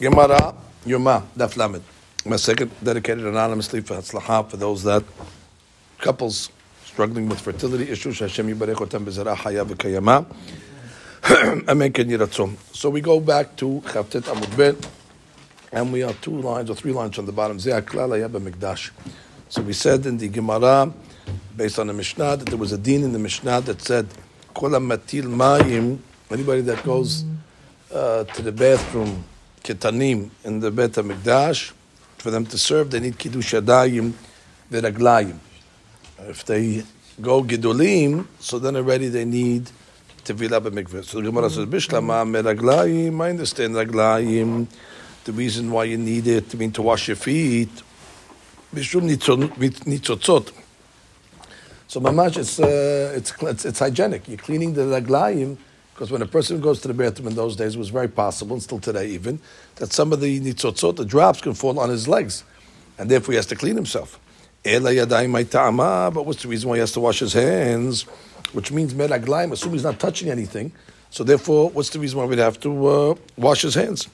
Gemara, Yoma, Daf Lamed. My second dedicated anonymously for Hatzlacha for those that couples struggling with fertility issues. Hashem yibarech otam bezerah haya v'kayama. Amen ken yiratzom. So we go back to Chavtet Amud Bet, and we are two lines or three lines on the bottom. Zeh aklal haya b'mikdash. So we said in the Gemara, based on the Mishnah, that there was a din in the Mishnah that said, Kol matil mayim, anybody that goes uh, to the bathroom, ketanim, in the Bet HaMikdash, for them to serve, they need kiddush yadayim v'raglayim. If they go gidolim, so then already they need tevilah b'mikveh. So the Gemara says, Bishlama meraglayim, I understand raglayim, the reason why you need it, I mean to wash your feet, Mishum nitzotzot. So mamash, it's, uh, it's, it's, it's hygienic. You're cleaning the raglayim, because when a person goes to the bathroom in those days, it was very possible, and still today even, that some of the nitzotzot, the drops, can fall on his legs, and therefore he has to clean himself. But what's the reason why he has to wash his hands? Which means meraglayim, assume he's not touching anything. So therefore, what's the reason why we'd have to uh, wash his hands?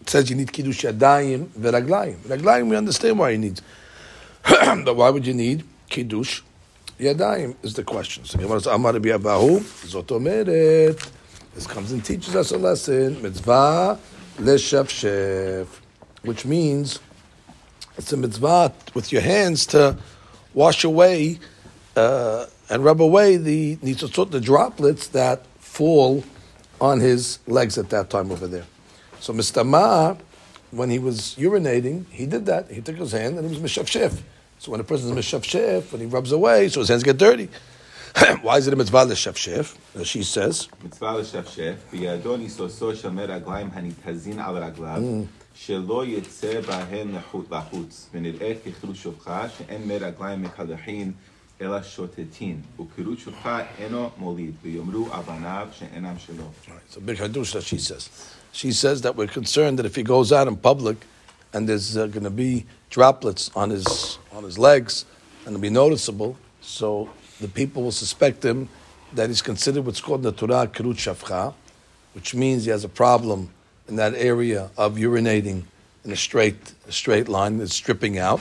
It says you need kiddush yadayim veraglayim. Raglayim, we understand why he needs. but why would you need kiddush yadayim? Is the question. So Amar Abahu, Zot Omeret. This comes and teaches us a lesson. Mitzvah leshafshef, which means it's a mitzvah with your hands to wash away uh, and rub away the the droplets that fall on his legs at that time over there. So Mr. Ma, when he was urinating, he did that. He took his hand and he was mishafshef. So when a person is mishafshef, when he rubs away, so his hands get dirty. Why is it a mitzvah l'shafshef? As she says. מצווה לשפשף, בידו ניסוסו של מי רגליים הניתזין על רגליו, שלא יצא בהן לחוץ, ונראה ככלות שופחה, שאין מי רגליים מקלחין, אלא שוטטין, וכרות שופחה אינו מוליד, ויאמרו אבניו שאינם שלו. It's a big hadush that she says. She says that we're concerned that if he goes out in public and there's uh, going to be droplets on his on his legs and it'll be noticeable, so the people will suspect him that he's considered what's called the Torah Kirut Shafcha, which means he has a problem in that area of urinating in a straight a straight line, it's stripping out.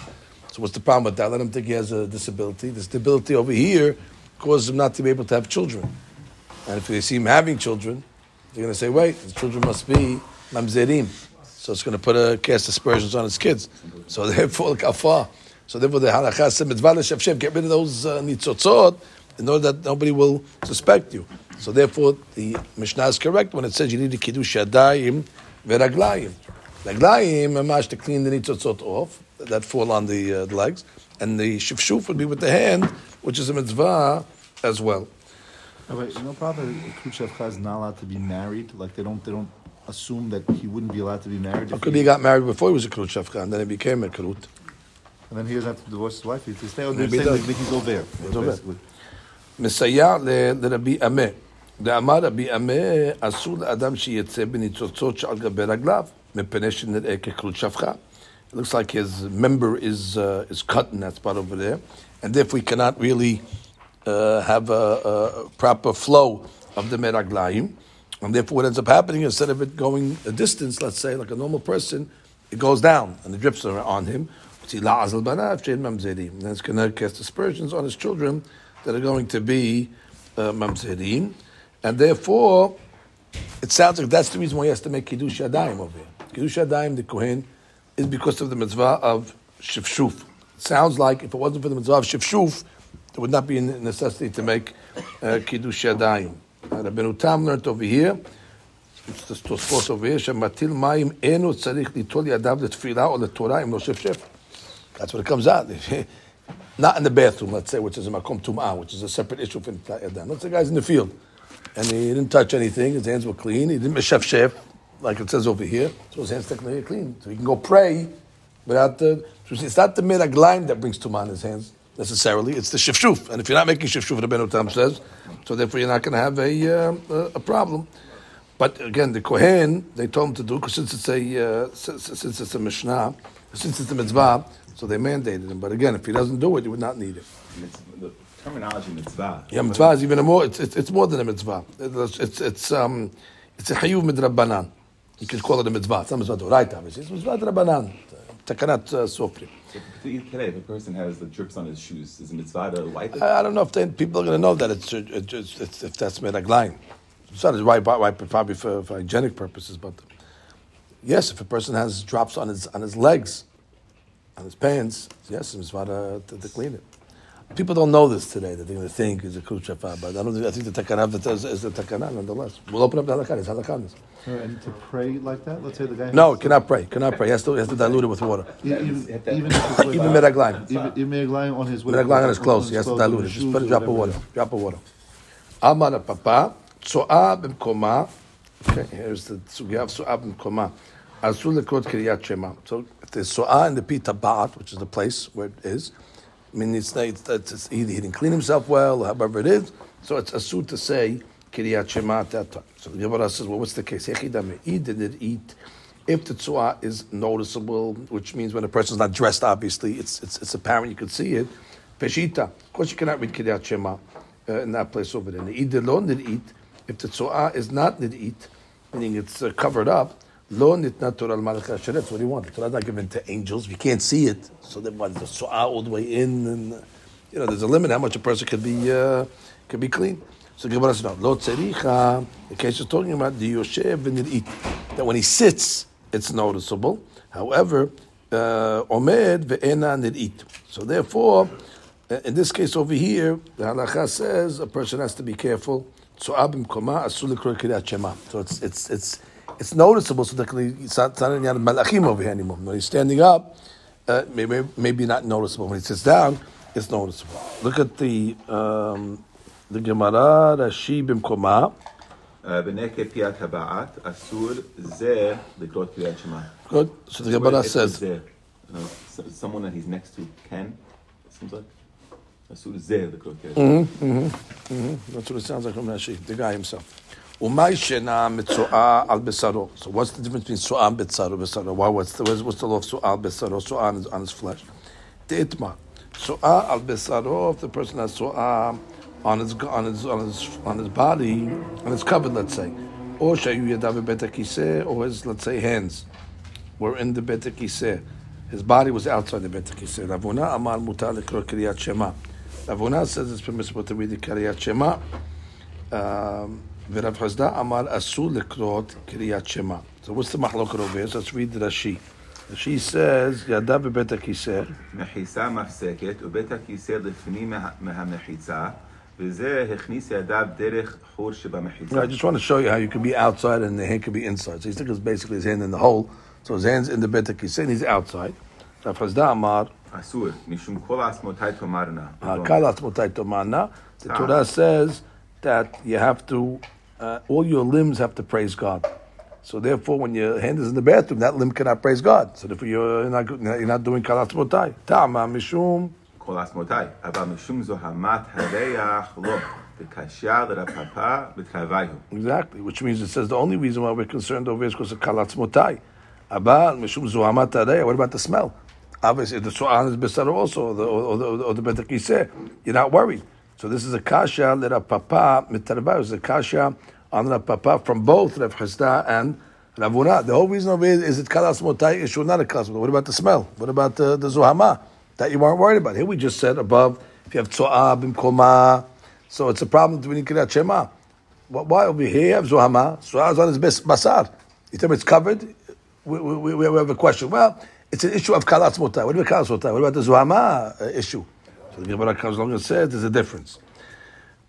So what's the problem with that? Let him think he has a disability. This disability over here causes him not to be able to have children. And if they see him having children, they're going to say, wait, the children must be mamzerim. So it's going to put a cast aspersions on his kids. So therefore, kafar. So therefore, the halakha said, mitzvah l'shevshev, get rid of those uh, nitzotzot in order that nobody will suspect you. So therefore, the Mishnah is correct when it says you need to kiddush yadayim veraglayim. Raglayim, mamash, to clean the nitzotzot off that fall on the, uh, the legs, and the shifshuf would be with the hand, which is a mitzvah as well. No, but you know, probably Khrushchev is not allowed to be married. Like they don't, they don't assume that he wouldn't be allowed to be married. How could he, he got married before he was a Shafcha, and then he became a Krut? and then he doesn't have to divorce his wife. He to stay. They're Maybe he saying does. that he's over there. over. basically. מסייע ל- לרבי עמה. דאמר רבי עמה, אסור לאדם שיצא בניצוצות שעל גבי רגליו, מפני שנראה ככלות שפחה. It looks like his member is, uh, is cut in that spot over there, and therefore he cannot really uh, have a, a proper flow of the meraglayim. And therefore what ends up happening, instead of it going a distance, let's say, like a normal person, it goes down, and the drips are on him. It's going to cast aspersions on his children that are going to be uh, mamzerim, and therefore it sounds like that's the reason why he has to make kiddush yadayim over here. Kiddush yadayim, the kohen, is because of the mitzvah of shifshuf. It sounds like if it wasn't for the mitzvah of shifshuf, there would not be a necessity to make uh, kiddush yadayim. Rabbeinu Tam learned over here. It's the Tosfos over here. Shematil mayim eno tzarich litol yadav letfilah or letorah im lo shifshef. That's what it comes out. Not in the bathroom, let's say, which is a makom tum'ah, which is a separate issue from Yadam. Let's say the guy's in the field, and he didn't touch anything, his hands were clean, he didn't mishaf shef, like it says over here, so his hands technically are clean. So he can go pray without the, it's not the miraglaim that brings tum'ah in his hands, necessarily, it's the shifshuf. And if you're not making shifshuf, the Ben Tam says, so therefore you're not going to have a, uh, a problem. But again, the Kohen, they told him to do, because since it's a, uh, since, since it's a Mishnah, since it's a mitzvah, so they mandated him. But again, if he doesn't do it, you would not need it. The terminology mitzvah. Yeah, mitzvah is even a more. It's, it's, it's more than a mitzvah. It's it's it's um it's a hayuv midrabanan. You could call it a mitzvah. It's not mitzvah right, obviously. It's mitzvah rabbanan. Takanat uh, sofri. Today, if a person has the drips on his shoes, is it mitzvah to wipe it? I, I don't know if they, people are going to know that it's, it's, it's, it's if that's meraglaim. It's not right, right, probably for, for hygienic purposes, but yes, if a person has drops on his on his legs, on his pants, yes, it's mitzvah to, to clean it. People don't know this today. They're going to think it's a kul uh, shafa, but I don't think, I think the takana is, is the takana nonetheless. We'll open up the halakha. It's halakha. And to pray like that, let's say the guy. No, cannot pray. Cannot pray. He has to, he has to dilute it with water. Even, even, even if Even meraglaim. Even, even meraglaim on his Meraglaim on his clothes. He has to dilute it. Just put a drop of water. Drop of water. Amar papa. Tso'a b'mkoma. Okay, here's the sugya of tso'a b'mkoma. Asul lekrot kriyat shema. So there's tso'a in the pita ba'at, which is the place where it is, I mean, it's, it's, it's, either he didn't clean himself well, or however it is. So it's asur to say Kiryat Shema at that time. So the Gemara says, well, what's the case? He didn't eat. If the tzuah is noticeable, which means when a person's not dressed, obviously, it's, it's, it's apparent, you can see it. Peshita. Of course, you cannot read Kiryat Shema uh, in that place over there. Nid lo eat. If the tzuah is not did eat, meaning it's uh, covered up, Lo nitna Torah al malach That's what he wanted. Torah not given to angels. We can't see it, so then what? The su'ah all the way in, and you know, there's a limit how much a person could be uh, could be clean. So Gemara says, no, lo tzericha. The case is talking about the yoshev and eat. That when he sits, it's noticeable. However, uh, omed ve'ena eat. So therefore, uh, in this case over here, the halacha says a person has to be careful. So it's it's it's it's noticeable. So it's not, any malachim over here anymore. When he's standing up, uh, maybe maybe not noticeable. When he sits down, it's noticeable. Look at the um, the Gemara Rashi bimkoma. Beneke piat habaat asur zeh likrot kriyat shema. Good. So the Gemara says. No, someone that he's next to can. Seems like. Asur zeh likrot kriyat. Mm-hmm, mm-hmm. Mm-hmm. That's what it sounds like from Rashi, the guy himself. Umay shena mitzoa al besaro. So what's the difference between su'a and besaro? Besaro. Why? What's the what's the law of su'a al besaro? Su'a on his, on his flesh. Deitma. Su'a al besaro. If the person has su'a on his on his on his on his body, on his covered, let's say, or shayu yadav betakise, or his let's say hands were in the betakise. His body was outside the betakise. Rav Huna amar mutar lekro kriyat shema. Rav Huna says it's permissible to read the kriyat shema. Um, ורב חסדה אמר אסור לקרות קריאת שמע. So what's the מחלוקת over here? So let's read Rashi. Rashi says, ידה בבית הכיסא. מחיצה מפסקת, ובית הכיסא לפנים מהמחיצה, וזה הכניס ידיו דרך חור שבמחיצה. I just want to show you how you can be outside and the hand can be inside. So he sticks basically his hand in the hole. So his hand's in the בית הכיסא and he's outside. רב חסדה אמר, אסור, משום כל עצמותיי תאמרנה. כל עצמותיי תאמרנה. The Torah says that you have to uh, all your limbs have to praise God. So therefore, when your hand is in the bathroom, that limb cannot praise God. So therefore, you're not, you're not doing kalat motai. Ta'ama mishum. Kolas motai. Aba mishum zohamat hareach lo. Exactly, which means it says the only reason why we're concerned over is because of kalat motai. Aba mishum zohamat hareach. What about the smell? Obviously, the su'an is besar also, or the, or the, or the, the You're not worried. So this is a kasha that a papa mitarba is a kasha on the papa from both Rav Chisda and Rav Huna. The whole reason of it is it kalas motai issue, not a kalas What about the smell? What about the, the zuhama that you weren't worried about? Here we just said above if you have tzoah bimkoma, so it's a problem when you kirat shema. Why over here you have zuhama? Zuhama is on his basar. You tell me it's covered. We, we, we, have a question. Well, it's an issue of kalas motai. What about kalas motai? What about the zuhama uh, issue? So the Gemara comes along and says there's a difference.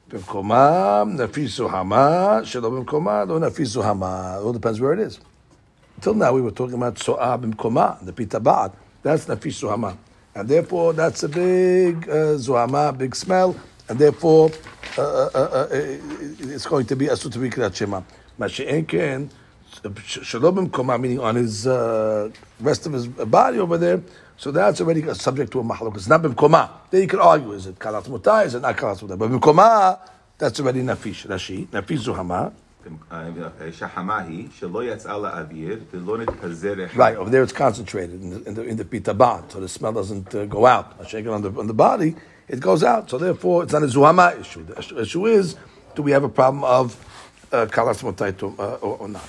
במקומה נפיסו hama, שלא במקומה לא נפיסו hama. It all depends where it is. Until now we were talking about so'a במקומה, the pita ba'at. That's nafisu hama. And therefore that's a big uh, zuhama, big smell, and therefore uh, uh, uh, uh it's going to be asut v'krat shema. Mashi'en ken, shalom במקומה, meaning on his uh, rest of his body over there, so that's already subject to a mahluk. It's not b'mkoma. Then you can argue, is it kalat mutai, is it not kalat mutai? But b'mkoma, that's already nafish. Rashi, nafish zuhama. Right, over there it's concentrated in the, in the, in the pitaban, so the smell doesn't uh, go out. I shake it on the, on the body, it goes out. So therefore, it's not a zuhama issue. The issue is, do we have a problem of uh, kalas uh, or, or not?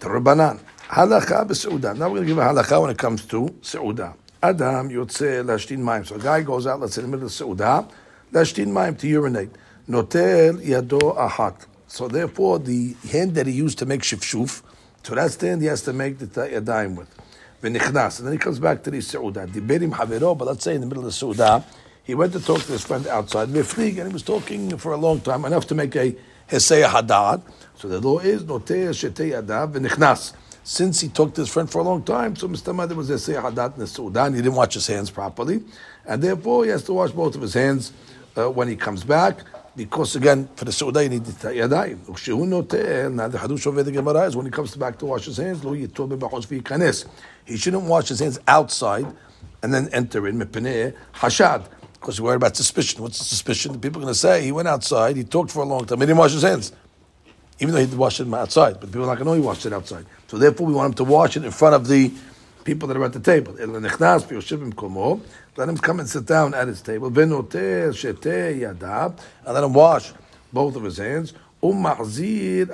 Rabbanan. Halacha b'seudah. Now we're going to give a halacha when it comes to seudah. Adam yotze lashtin mayim. So a guy goes out, let's say in the middle of seudah, lashtin mayim to urinate. Notel yado ahat. So therefore, the hand that he used to make shifshuf, so that's the hand he has to make the yadayim with. V'nichnas. And then he comes back to the seudah. Diberim havero, but let's say in the middle of seudah, he went to talk to his friend outside, Miflig, and he was talking for a long time, enough to make a Hesea Hadad. So the law is Noteh Shetei Hadad v'nichnas. Since he talked to his friend for a long time, so Mr. Was Hesea Hadad in the Sudan, he didn't wash his hands properly, and therefore he has to wash both of his hands uh, when he comes back. Because again, for the Suda, you need the yadayim. Now the Hadush of the is when he comes back to wash his hands. He shouldn't wash his hands outside and then enter in mepnei hashad because we're worried about suspicion. What's the suspicion? The people are going to say he went outside, he talked for a long time, he didn't wash his hands, even though he did wash them outside. But people are not going to know he washed it outside. So therefore, we want him to wash it in front of the people that are at the table. Let him come and sit down at his table. And let him wash both of his hands. Then he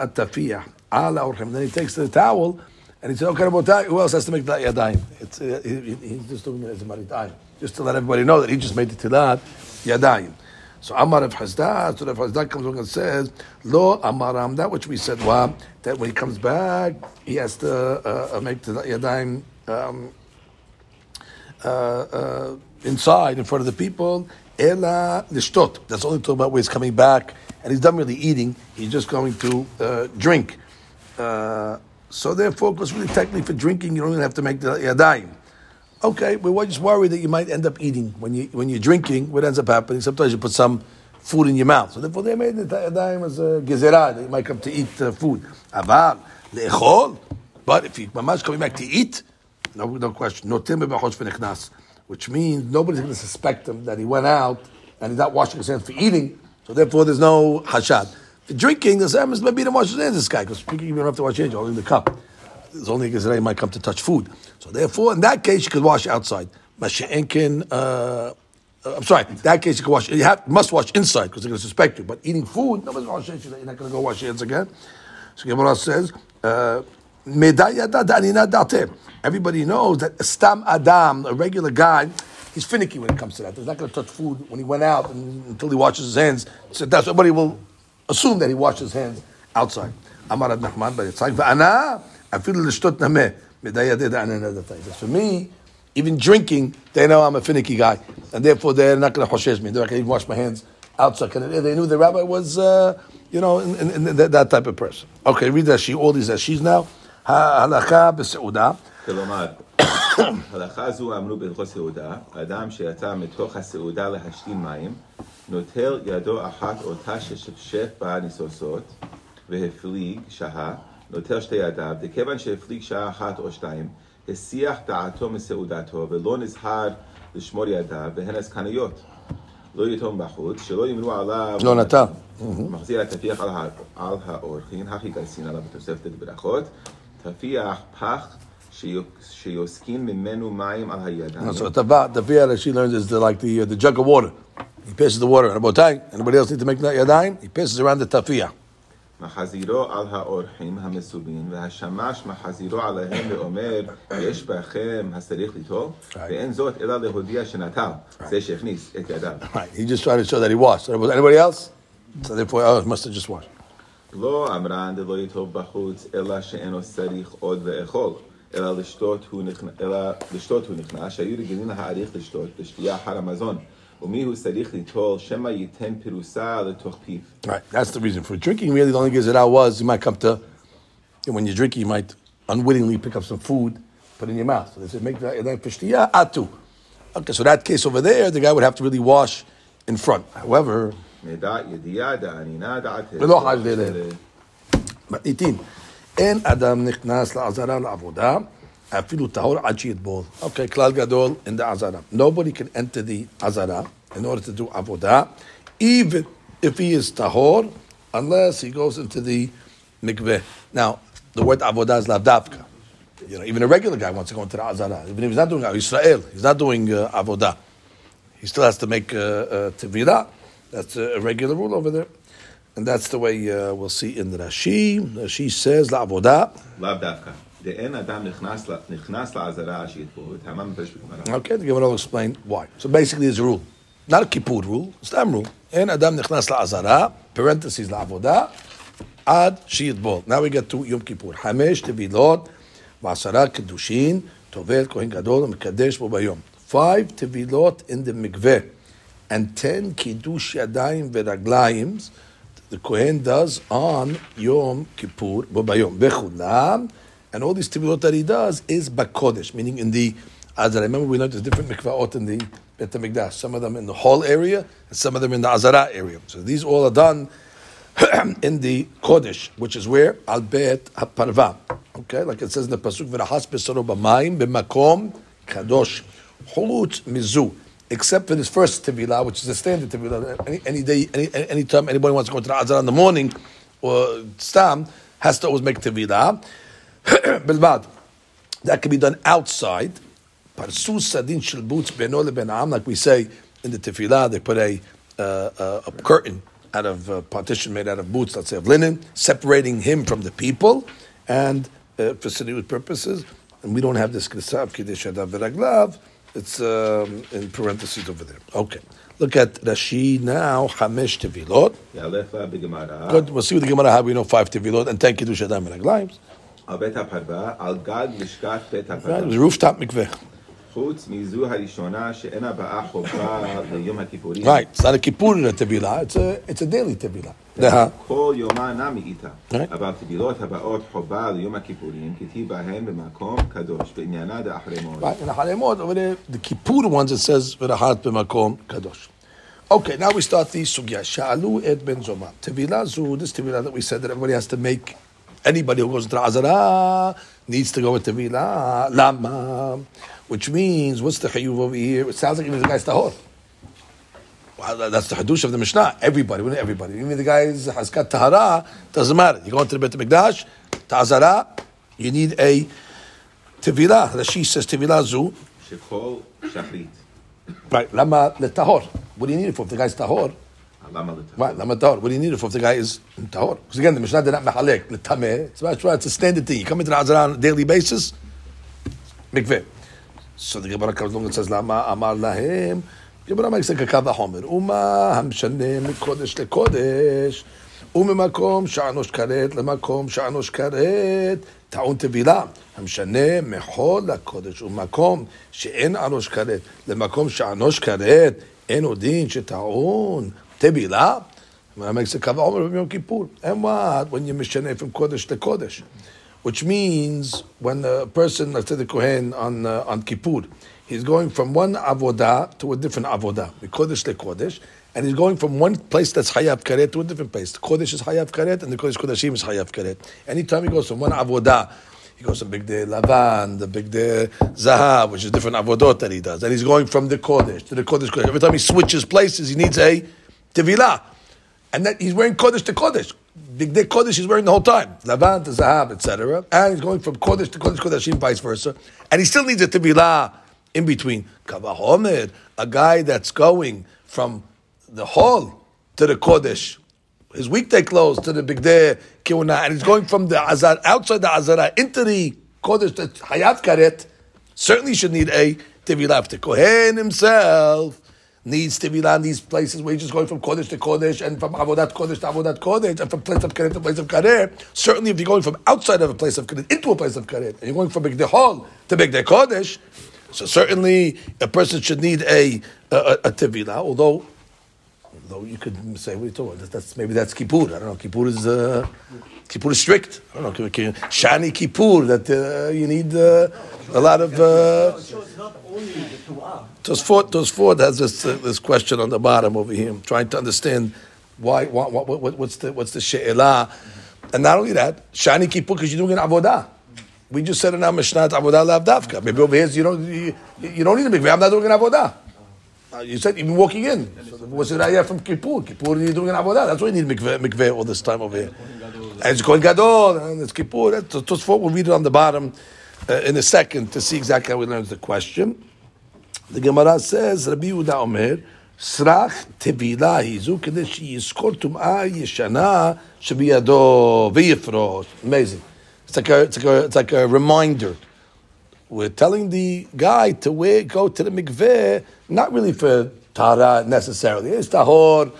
takes the towel and he said, okay, who else has to make that yadayim? It's, uh, he, he's just doing it as a maritayim just to let everybody know that he just made the tilat yadayim. So Amar of Chisda, so Rav Chisda comes along and says, Lo Amaram, that which we said, wa, that when he comes back, he has to uh, uh make the yadayim um, uh, uh, inside, in front of the people. Ela lishtot. That's only talking about where he's coming back, and he's done really eating. He's just going to uh, drink. Uh, so therefore, because really technically for drinking, you don't even have to make the yadayim. Okay, we're just worried that you might end up eating when you when you're drinking. What ends up happening? Sometimes you put some food in your mouth. So therefore, they made the time as a gezerah that you might come to eat uh, food. Aval leechol. But if you mamash coming back to eat, no, no question. No timber which means nobody's going to suspect him that he went out and he's not washing his hands for eating. So therefore, there's no hashad. For drinking, the same as maybe to wash his hands. This guy because you don't have to wash your hands, only in the cup there's only a Gezerah might come to touch food. So therefore, in that case, you could wash outside. Masha'enkin, uh, I'm sorry, in that case you can wash, you have, must wash inside because they're going to suspect you. But eating food, nobody's going to wash You're not going to go wash your hands again. So Gemara says, uh, Everybody knows that Stam Adam, a regular guy, he's finicky when it comes to that. He's not going to touch food when he went out until he washes his hands. So that's everybody will assume that he washes his hands outside. Nachman, but it's like va'ana. אפילו לשתות נמה, מדייד another thing. For me, even drinking, they know I'm a finicky guy, and therefore they're not going to choshesh me. They're not going to even wash my hands outside. They knew the rabbi was, uh, you know, in, in, in that, that, type of person. Okay, read that she all these she's now. הלכה בסעודה. כלומר, הלכה זו אמרו בהלכות סעודה, אדם שיצא מתוך הסעודה להשתין מים, נוטל ידו אחת אותה ששפשף בה ניסוסות, והפליג, שהה, נוטל שתי ידיו, דכיוון שהפליג שעה אחת או שתיים, הסיח דעתו מסעודתו, ולא נזהר לשמור ידיו, והן עסקניות. לא יתום בחוץ, שלא ימרו עליו... לא נטע. מחזיר התפיח על, האורחין, הכי גייסין עליו בתוספת ברכות, תפיח פח שיוסקין ממנו מים על הידיים. So תפיח she learns is the, like the, uh, the jug of water. He passes the water. רבותיי, anybody else need to make ידיים? He passes around the תפיח. מחזירו על האורחים המסובין, והשמש מחזירו עליהם ואומר, יש בכם השצריך ליטול, ואין זאת אלא להודיע שנטל, זה שהכניס את ידיו. He just tried to show that he washed. Anybody else? So therefore, oh, must have just washed. לא אמרן דלא יטול בחוץ, אלא שאינו צריך עוד לאכול. אלא לשתות הוא נכנס, שהיו רגילים להעריך לשתות בשתייה אחר המזון. Right, that's the reason for drinking. Really, the only gives it out was you might come to when you're drinking, you might unwittingly pick up some food, put it in your mouth. So they said make that pishtiya atu. Okay, so that case over there, the guy would have to really wash in front. However, מתניתין. אין אדם נכנס לעזרה לעבודה, Afilu tahor achid bol. Okay, klal gadol in the azara. Nobody can enter the azara in order to do avodah, even if he is tahor, unless he goes into the mikveh. Now, the word avodah is lavdavka. You know, even a regular guy wants to go into the azara. Even if he's not doing uh, Israel, he's not doing uh, avodah. He still has to make uh, uh. That's a regular rule over there. And that's the way uh, we'll see in the Rashi. She says, La avodah. Lavdavka. דאין אדם נכנס ל- נכנס לעזרה שיטבול, טעמה מפרש בגמרא. Okay, the Gemara will explain why. So basically, there's a rule. Not a kippur rule, it's a rule. אין אדם נכנס לעזרה, parentheses לעבודה, עד שיטבול. Now we get to יום כיפור. חמש טבילות ועשרה קידושין, טובל כהן גדול ומקדש בו ביום. Five טבילות in the מקווה, and ten קידוש ידיים ורגליים, the Kohen does on Yom Kippur, בו ביום. וכולם, And all these tibbutot that he does is bakodesh, meaning in the Azara. Remember, we learned there's different mikvaot in the Bet HaMikdash. Some of them in the hall area, and some of them in the Azara area. So these all are done in the Kodesh, which is where? Al Bet HaParva. Okay, like it says in the Pasuk, V'rahas besoro b'mayim b'makom kadosh holut mizu. Except for this first Tevilah, which is the standard Tevilah. Any, any day, any, any time anybody wants to go to the Azara in the morning, or Stam, has to always make Tevilah. Belvad. That can be done outside. Parsu sadin shel boots beno like we say in the tefillah, they put a, uh, uh, a, curtain out of a partition made out of boots, let's say of linen, separating him from the people, and uh, for sedut purposes. And we don't have this kisav kiddush adav v'raglav. It's um, in parentheses over there. Okay. Look at Rashi now, Hamish Tevilot. Good, we'll see what the Gemara have. We know five Tevilot and ten Kiddush Adam and Aglaim. על בית הפרווה, על גג לשכת בית Right, it הפרווה. was a rooftop mikveh. חוץ מזו הראשונה שאינה באה חובה ליום הכיפורים. Right, it's not a kippur tevilah. It's a it's a daily tevilah. The- כל יומה נמי איתה. Right. אבל טבילות הבאות חובה ליום הכיפורים, כתיב בהן במקום קדוש, בעניינה דאחרי מועד. Right, in the Halemot over there, the Kippur ones it says v'rahat b'makom kadosh. Okay, now we start the sugya. Sha'alu et ben zoma. Tevilah zu, this tevilah that we said that everybody has to make. anybody who goes into Azara needs to go into Vila. Lama. Which means, what's the chayuv over here? It sounds like even the guy's tahor. Well, that's the hadush of the Mishnah. Everybody, not everybody. Even the guy's haskat tahara, doesn't matter. You go into the Beit HaMikdash, ta'azara, you need a tevilah. Rashi says tevilah zu. Shechol shachrit. Right, lama le tahor. What do you need it for? If the guy's tahor, למה? Right, lama tahor. What do you need it for if the guy is tahor? Because again, the Mishnah did not mehalek letameh. It's it's a standard thing. You come into the Azara on a daily basis, mikveh. So the Gemara comes along and says lahem. Gemara makes like a kava homer. Uma hamshane mikodesh lekodesh. וממקום שענוש כרת למקום שענוש כרת טעון טבילה. המשנה מחול לקודש, ומקום שאין ענוש כרת למקום שענוש כרת אין עוד דין שטעון Tebila, when I makes a kavah Omer from Yom Kippur. And what? When you mishenay from Kodesh to Kodesh. Which means when a person, let's say the Kohen on, uh, on Kippur, he's going from one avodah to a different avodah, Kodesh to Kodesh, and he's going from one place that's Hayav Karet to a different place. The Kodesh is Hayav Karet, and the Kodesh Kodeshim is Hayav Karet. Anytime he goes from one avodah, he goes to Big Day Lavan, the Big Day Zaha, which is different avodot that he does. And he's going from the Kodesh to the Kodesh Kodesh. Every time he switches places, he needs a Tevilah. And that he's wearing Kodesh to Kodesh. Big Day Kodesh he's wearing the whole time. Lavan to Zahab, etc. And he's going from Kodesh to Kodesh, Kodeshim, vice versa. And he still needs a Tevilah in between. Kavahomed, a guy that's going from the hall to the Kodesh, his weekday clothes to the Big Day Kiwana, and he's going from the Azar, outside the Azara into the Kodesh, the Hayat Karet, certainly should need a Tevilah. To the Kohen himself needs to Tevilah in these places where he's just going from Kodesh to Kodesh and from Avodat Kodesh to Avodat Kodesh and from place of Karet to place of Karet. Certainly, if you're going from outside of a place of Karet into a place of Karet, and you're going from Big Hall to Big Kodesh, so certainly a person should need a, a, a, a although Though you could say, what are you talking about? That's, maybe that's Kippur. I don't know. Kippur is, uh, Kippur is strict. I don't know. Shani Kippur, that uh, you need uh, a lot of. Tosfot, Tosfot has this, uh, this question on the bottom over here, trying to understand why, what, what, what, what's the, what's the she'elah. And not only that, Shani Kippur, because you're doing an avodah. We just said in our Mishnah, avodah lav davka. Maybe over here, you don't, you, you don't need a mikveh. I'm not doing an avodah. Uh, you said been walking in. What's the idea from Kippur? Kippur, you're doing an avodah. That's why you need mikveh, mikveh all this time over here. And it's Kohen Gadol, and it's Kippur. That's Tosfot. We'll read it on the bottom uh, in a second to see exactly how we learns the question. The Gemara says, Rabbi Yehuda Omer, Srach טבילה היא זו כדי שיזכור טומאה ישנה שבידו ויפרוש. Amazing. It's like, a, it's, like a, it's like a reminder. We're telling the guy to wear, go to the mikveh, not really for tara necessarily. It's tahor.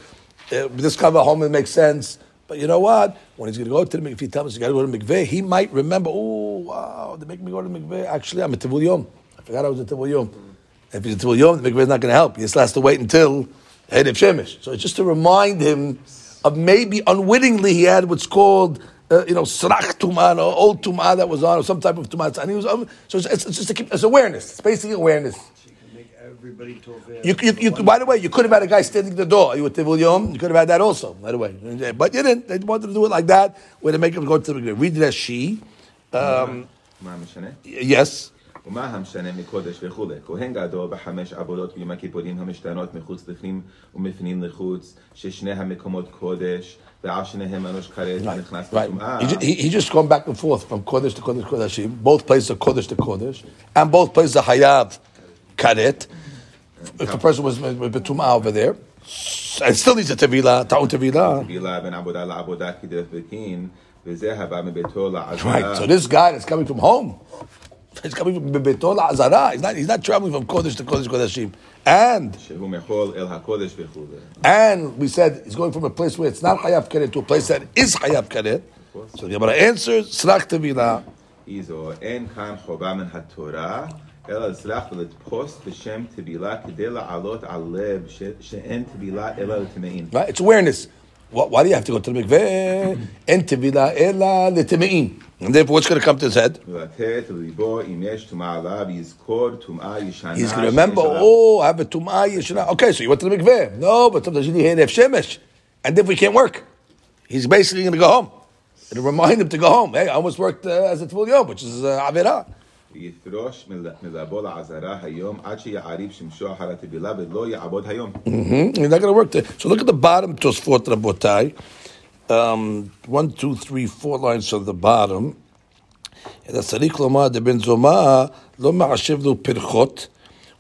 Uh, home, it makes sense. But you know what? When he's going to go to the mikveh, if he tells you got to go to the mikveh, he might remember. Oh wow, they make me go to the mikveh. Actually, I'm a tivul yom. I forgot I was a tivul yom. If he's a tivul yom, the mikveh is not going to help. He just has to wait until Erev Shemesh. So it's just to remind him of maybe unwittingly he had what's called uh, you know, srach tumah, or old tumah that was on, or some type of tumah. And he was, um, so it's, it's, just to keep, it's awareness. It's basically awareness Everybody toveh. You, you, you, by the way, you could have had a guy standing at the door. You were Tivul Yom. You could have had that also, by the way. But you didn't. They wanted to do it like that, where they make him go to the grave. Read it as she. Um, מה המשנה? yes. ומה המשנה מקודש וכולי? כהן גדול בחמש עבודות ביום הכיפורים המשתנות מחוץ לפנים ומפנים לחוץ, ששני המקומות קודש, ועל שניהם אנוש כרת Right, נכנס right. לטומאה. He, ju- he, he just gone back and forth from Kodesh to Kodesh to Kodeshim. Both places are Kodesh to Kodesh, and both places are Hayav Karet. if the person was betumah over there, and still needs a tevila, ta'un tevila. Right. So this guy that's coming from home, he's coming from betola Azara. He's not. He's not traveling from Kodesh to Kodesh Kodeshim. And and we said he's going from a place where it's not Hayav Karet to a place that is Hayav Karet. So the Gemara answers Srach Tevila. Is en kan chobam in haTorah. אלא לצלח ולתפוס בשם טבילה כדי לעלות על לב ש- שאין טבילה אלא לטמאים. Right? It's awareness. Why, why do you have to go to the mikveh? En tevila ela letemein. And therefore, what's going to come to his head? ולתת לליבו אם יש טומאה עליו, יזכור טומאה ישנה. He's going to שיש remember, עליו. oh, I have a tumah yeshana. Okay, so you went to the mikveh. No, but sometimes you need Erev Shemesh. And if we can't work, he's basically going to go home. It'll remind him to go home. Hey, I almost worked uh, as a Tvul Yom, which is uh, Avirah. ויפרוש מל- מלבוא לעזרה היום עד שיעריב שמשו אחר הטבילה ולא יעבוד היום. Mm-hmm. You're not going to work there. So look at the bottom, Tosfot Rabotai. Um, one, two, three, four lines from the bottom. אלא צריך לומר דבן זומא לא מעשב לו פרחות,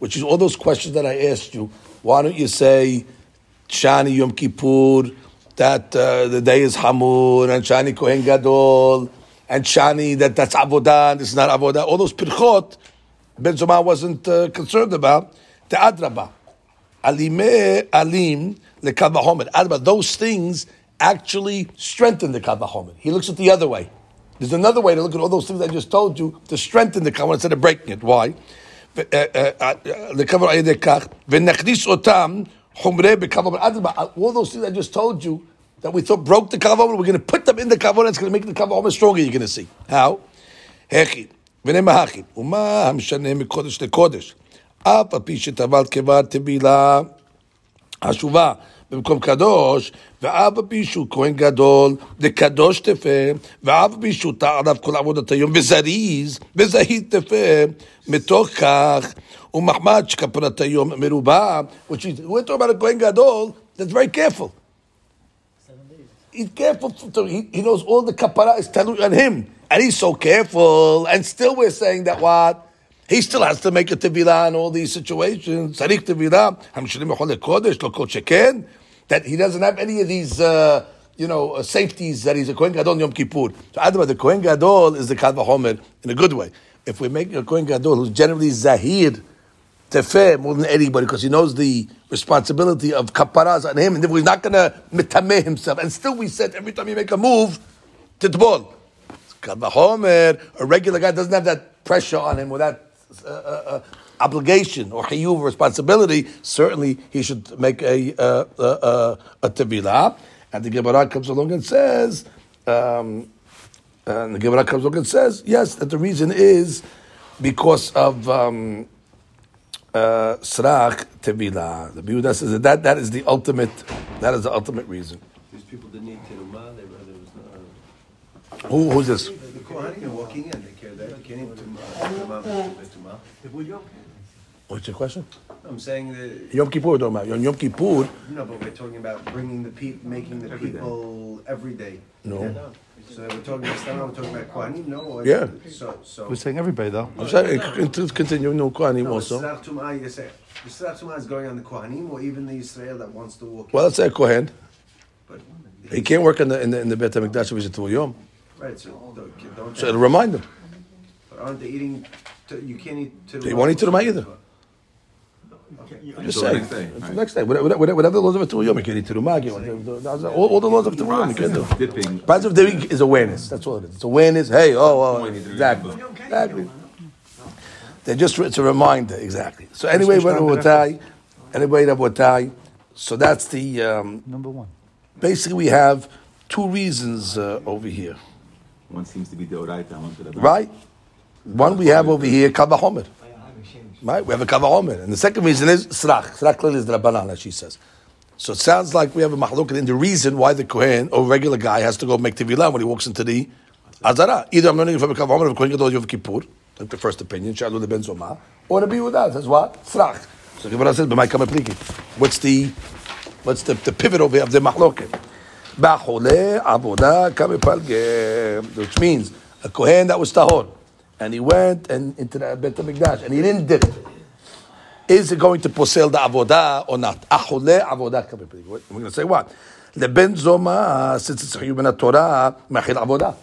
which is all those questions that I asked you. Why don't you say Shani Yom Kippur, that uh, the day is Hamur, and Shani Kohen Gadol, and shani that that's avodah and this is not avodah. All those pirchot, Ben Zoma wasn't uh, concerned about. The adraba, alime alim lekavahomer. Adraba, those things actually strengthen the kavahomer. He looks at the other way. There's another way to look at all those things I just told you to strengthen the kavahomer instead of breaking it. Why? Uh, uh, uh, all those things I just told you that we thought broke the kavod, we're going to put them in the kavod, it's going to make the kavod stronger, you're going to see. How? הכי, ונאמר הכי, ומה המשנה מקודש לקודש? אף על פי שטבלת כבר טבילה חשובה במקום קדוש, ואף על פי שהוא כהן גדול, לקדוש תפה, ואף על פי שהוא טע עליו כל עבודת היום, וזריז, וזהיר תפה, מתוך כך, ומחמד שכפרת היום מרובה, which is, we're talking about a כהן גדול, that's very careful. He's careful, to, he, he knows all the kapara is telling on him, and he's so careful, and still we're saying that what? He still has to make a tevilah in all these situations. Tzarich tevilah, hamshirim kodesh, lo sheken. That he doesn't have any of these, uh, you know, uh, safeties that he's a Kohen Gadol Yom Kippur. So, Adama, the Kohen Gadol is the Kal Vahomer in a good way. If we make a Kohen Gadol who's generally Zahir, tefeh more than anybody because he knows the responsibility of kaparas on him, and if he's not going to mitameh himself, and still we said every time you make a move, titbol. A regular guy doesn't have that pressure on him or that uh, uh, uh, obligation or chiyuv responsibility. Certainly, he should make a uh, uh, uh, a tevilah. And the Gemara comes along and says. Um, and the Gemara comes along and says, yes, that the reason is because of um, Uh, srach tevila. The Yehuda says that, that that is the ultimate. That is the ultimate reason. These people didn't need terumah. They were there was no. Who, who's this? The Kohanim are walking in. They care that. They can't even terumah. Terumah. Tivul Yom. What's your question? I'm saying that, Yom Kippur, we're talking about. On Yom Kippur, No, but we're talking about bringing the people, making the Every day. people every day. no. So we're talking about, we're talking about Kohanim, no? Or- Yeah. So, so. We're saying everybody though. I'm sorry, continue, continue, no, Kohanim No, also. Srach Tumah, you say, the Srach Tumah is going on the Kohanim or even the Israel that wants to walk. Well, let's say a Kohen. But, He can't work in the in the, in the Beit Hamikdash if he's a Tul Yom. right, so don't, don't. So it'll remind him. But aren't they eating, to- you can't eat to They won't eat Terumah either. I'm just Until saying. next day, right. next day. Whatever, whatever, whatever the laws of a Tul Yom, you can eat Terumah. you want- All, all the laws of Tul Yom, you can do. Dipping. Price of the week is awareness. That's all it is. It's awareness. Hey, oh, oh, When exactly, exactly. They're just it's a reminder, exactly. So anyway, Rabotai, anyway, Rabotai. So that's the um, Number one. basically we have two reasons uh, over here, One seems to be the Oraita, one to the right? One we have over here, Kavahomer. Right, we have a Kavahomer, and the second reason is Srach. Srach clearly is the Rabbanan, as she says. So it sounds like we have a mahluk in the reason why the Kohen or regular guy has to go make Tevilah when he walks into the Azara. Either I'm learning from a Kavahomer of Kohen Gadol Yom Kippur, like the first opinion, Shalu the Ben Zoma, or Rabbi Yehuda says what? Srach. So Gemara says, "B'may pliki." What's the what's the, the pivot over of the mahloket? Ba'chole avoda palge, which means a Kohen that was tahor, and he went and into the Bet Hamikdash, and he didn't dip. Is it going to posel the avodah or not? Ahole avodah We're going to say what? The Ben Zoma, since it's human Torah, machil avodah.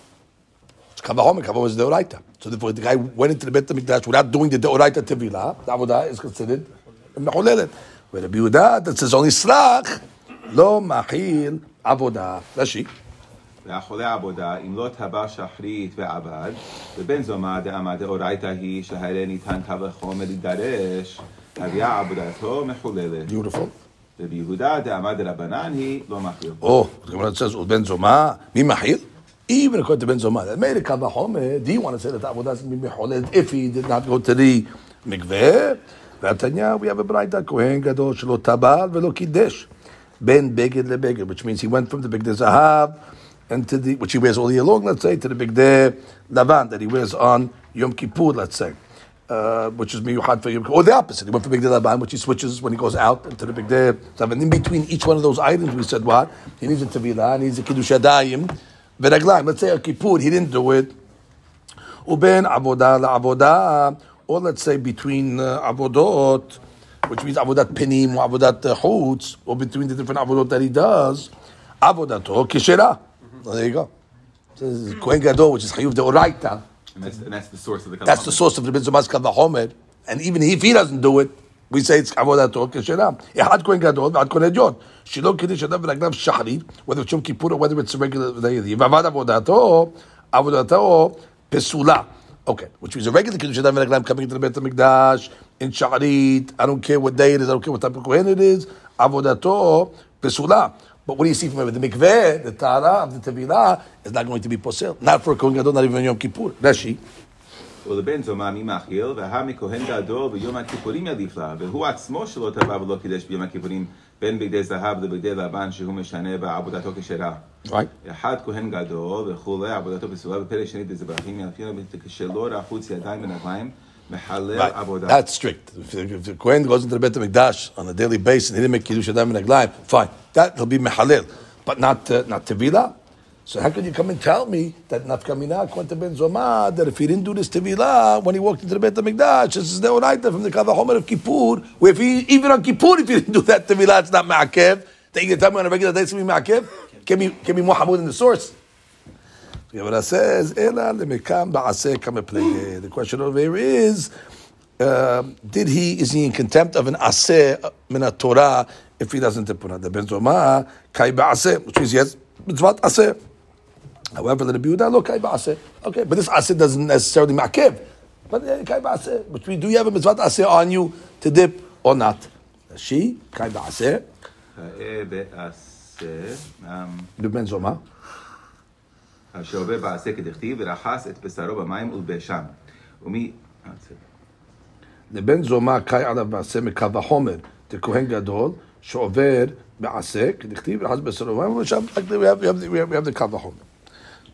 Kavahomer, Kavahomer is the Oraita. So therefore, the guy went into the Beit HaMikdash without doing the Deoraita Tevilah, the Avodah is considered Mechulelet. Where Rabbi Yehuda, that says only Slach, Lo Machil Avodah. Rashi. ואחולי עבודה, אם לא טבע שחרית ועבד, ובן זומא דאמא דאורייתא היא שהרי ניתן קו החומר להידרש, הביאה עבודתו מחוללת. Beautiful. רבי יהודה דאמא דרבנן היא לא. Oh, the Gemara says, Ben Zoma, Mi Machil. Even according to Ben Zoma, that made a Kavahomer, do you want to say that going to be Mechulelet if he did not go to the Mikveh? V'atanya, we have a Braita, Kohen Gadol, Shelo Tabal, Velo Kiddush. Ben Beged LeBeged, which means he went from the Big Zahav, and to the, which he wears all year long, let's say, to the Big day Lavan, that he wears on Yom Kippur, let's say. Uh, which is miyuchad for Yom Kippur, or the opposite. He went for Big Day Laban, which he switches when he goes out into the Big Day. And in between each one of those items, we said what? He needs a Tevilah, he needs a Kiddush Adayim, Veraglaim. Let's say a Kippur, he didn't do it. Uben Avodah la'avodah, or let's say between uh, Avodot, which means Avodat Penim or Avodat uh, Chutz, or between the different Avodot that he does, Avodato Kishera. Well, there you go. So This is Kohen Gadol, which is Chayuv de Oraita. And that's, and that's the source of the That's the source of the Ben Zoma's Kavahomer. And even if he doesn't do it, we say it's Avodato Kishera. Ehad Kohen Gadol, Ehad Kohen Ediot. Shilo Kiddush Adav V'Raglav Shachrit, whether it's Yom Kippur or whether it's a regular day. Yivavad Avodato, Avodato Pesula. Okay, which means a regular Kiddush Adav V'Raglav coming into the Beit HaMikdash, in Shachrit, I don't care what day it is, I don't care what type of Kohen it is, Avodato Pesula. But what do you see from it? The mikveh, the tara of the tevilah is not going to be posel. Not for a kohen gadol, not even Yom Kippur. Rashi. ולבן זומא מי מאכיל, והא מכהן גדול ביום הכיפורים יליף לה, והוא עצמו שלא טבע ולא קידש ביום הכיפורים, בין בגדי זהב לבגדי לבן שהוא משנה בעבודתו כשרה. Right? אחד כהן גדול וכולי, עבודתו פסולה, בפרק שני דזבחים ילכינו, כשלא רחוץ ידיים ונגליים, מחלל Right. That's strict. If, if the Kohen goes into the Beit HaMikdash on a daily basis and he didn't make Kiddush Adam and Aglaim, fine. That will be Mehalil, but not, uh, not Tevilah. So how could you come and tell me that nafkamina kwanta ben zoma that if he didn't do this tevilah when he walked into the Beit Hamikdash, this is the oraita from the Kavahomer of Kippur, where if he, even on Kippur, if he didn't do that tevilah, it's not ma'akev. Then you can tell me on a regular day it's going to be ma'akev? Can be, can be more in the source. Yavana says, Ela lemekam ba'aseh The question over here is, uh, did he, is he in contempt of an aseh uh, min Torah if he doesn't tipuna? The Ben Zoma, kai ba'aseh, which means yes, mitzvat aseh. However, the Rabbi Yehuda, look, kai ba'aseh. Okay, but this aseh doesn't necessarily ma'akev. But eh, kai ba'aseh, which means do you have a mitzvat aseh on you to dip or not? She, kai ba'aseh. Kai ba'aseh. Um, the Ben Zoma. שעובר בעשה כדכתיב, ורחס את בשרו במים ולבשם. ומי... אה, בסדר. לבן זומא קאי עליו מעשה מקו החומר, לכהן גדול, שעובר בעשה, כדכתיב, רחז בסרו מים, ושם we have, we have, the- we have, we have the קו החומר.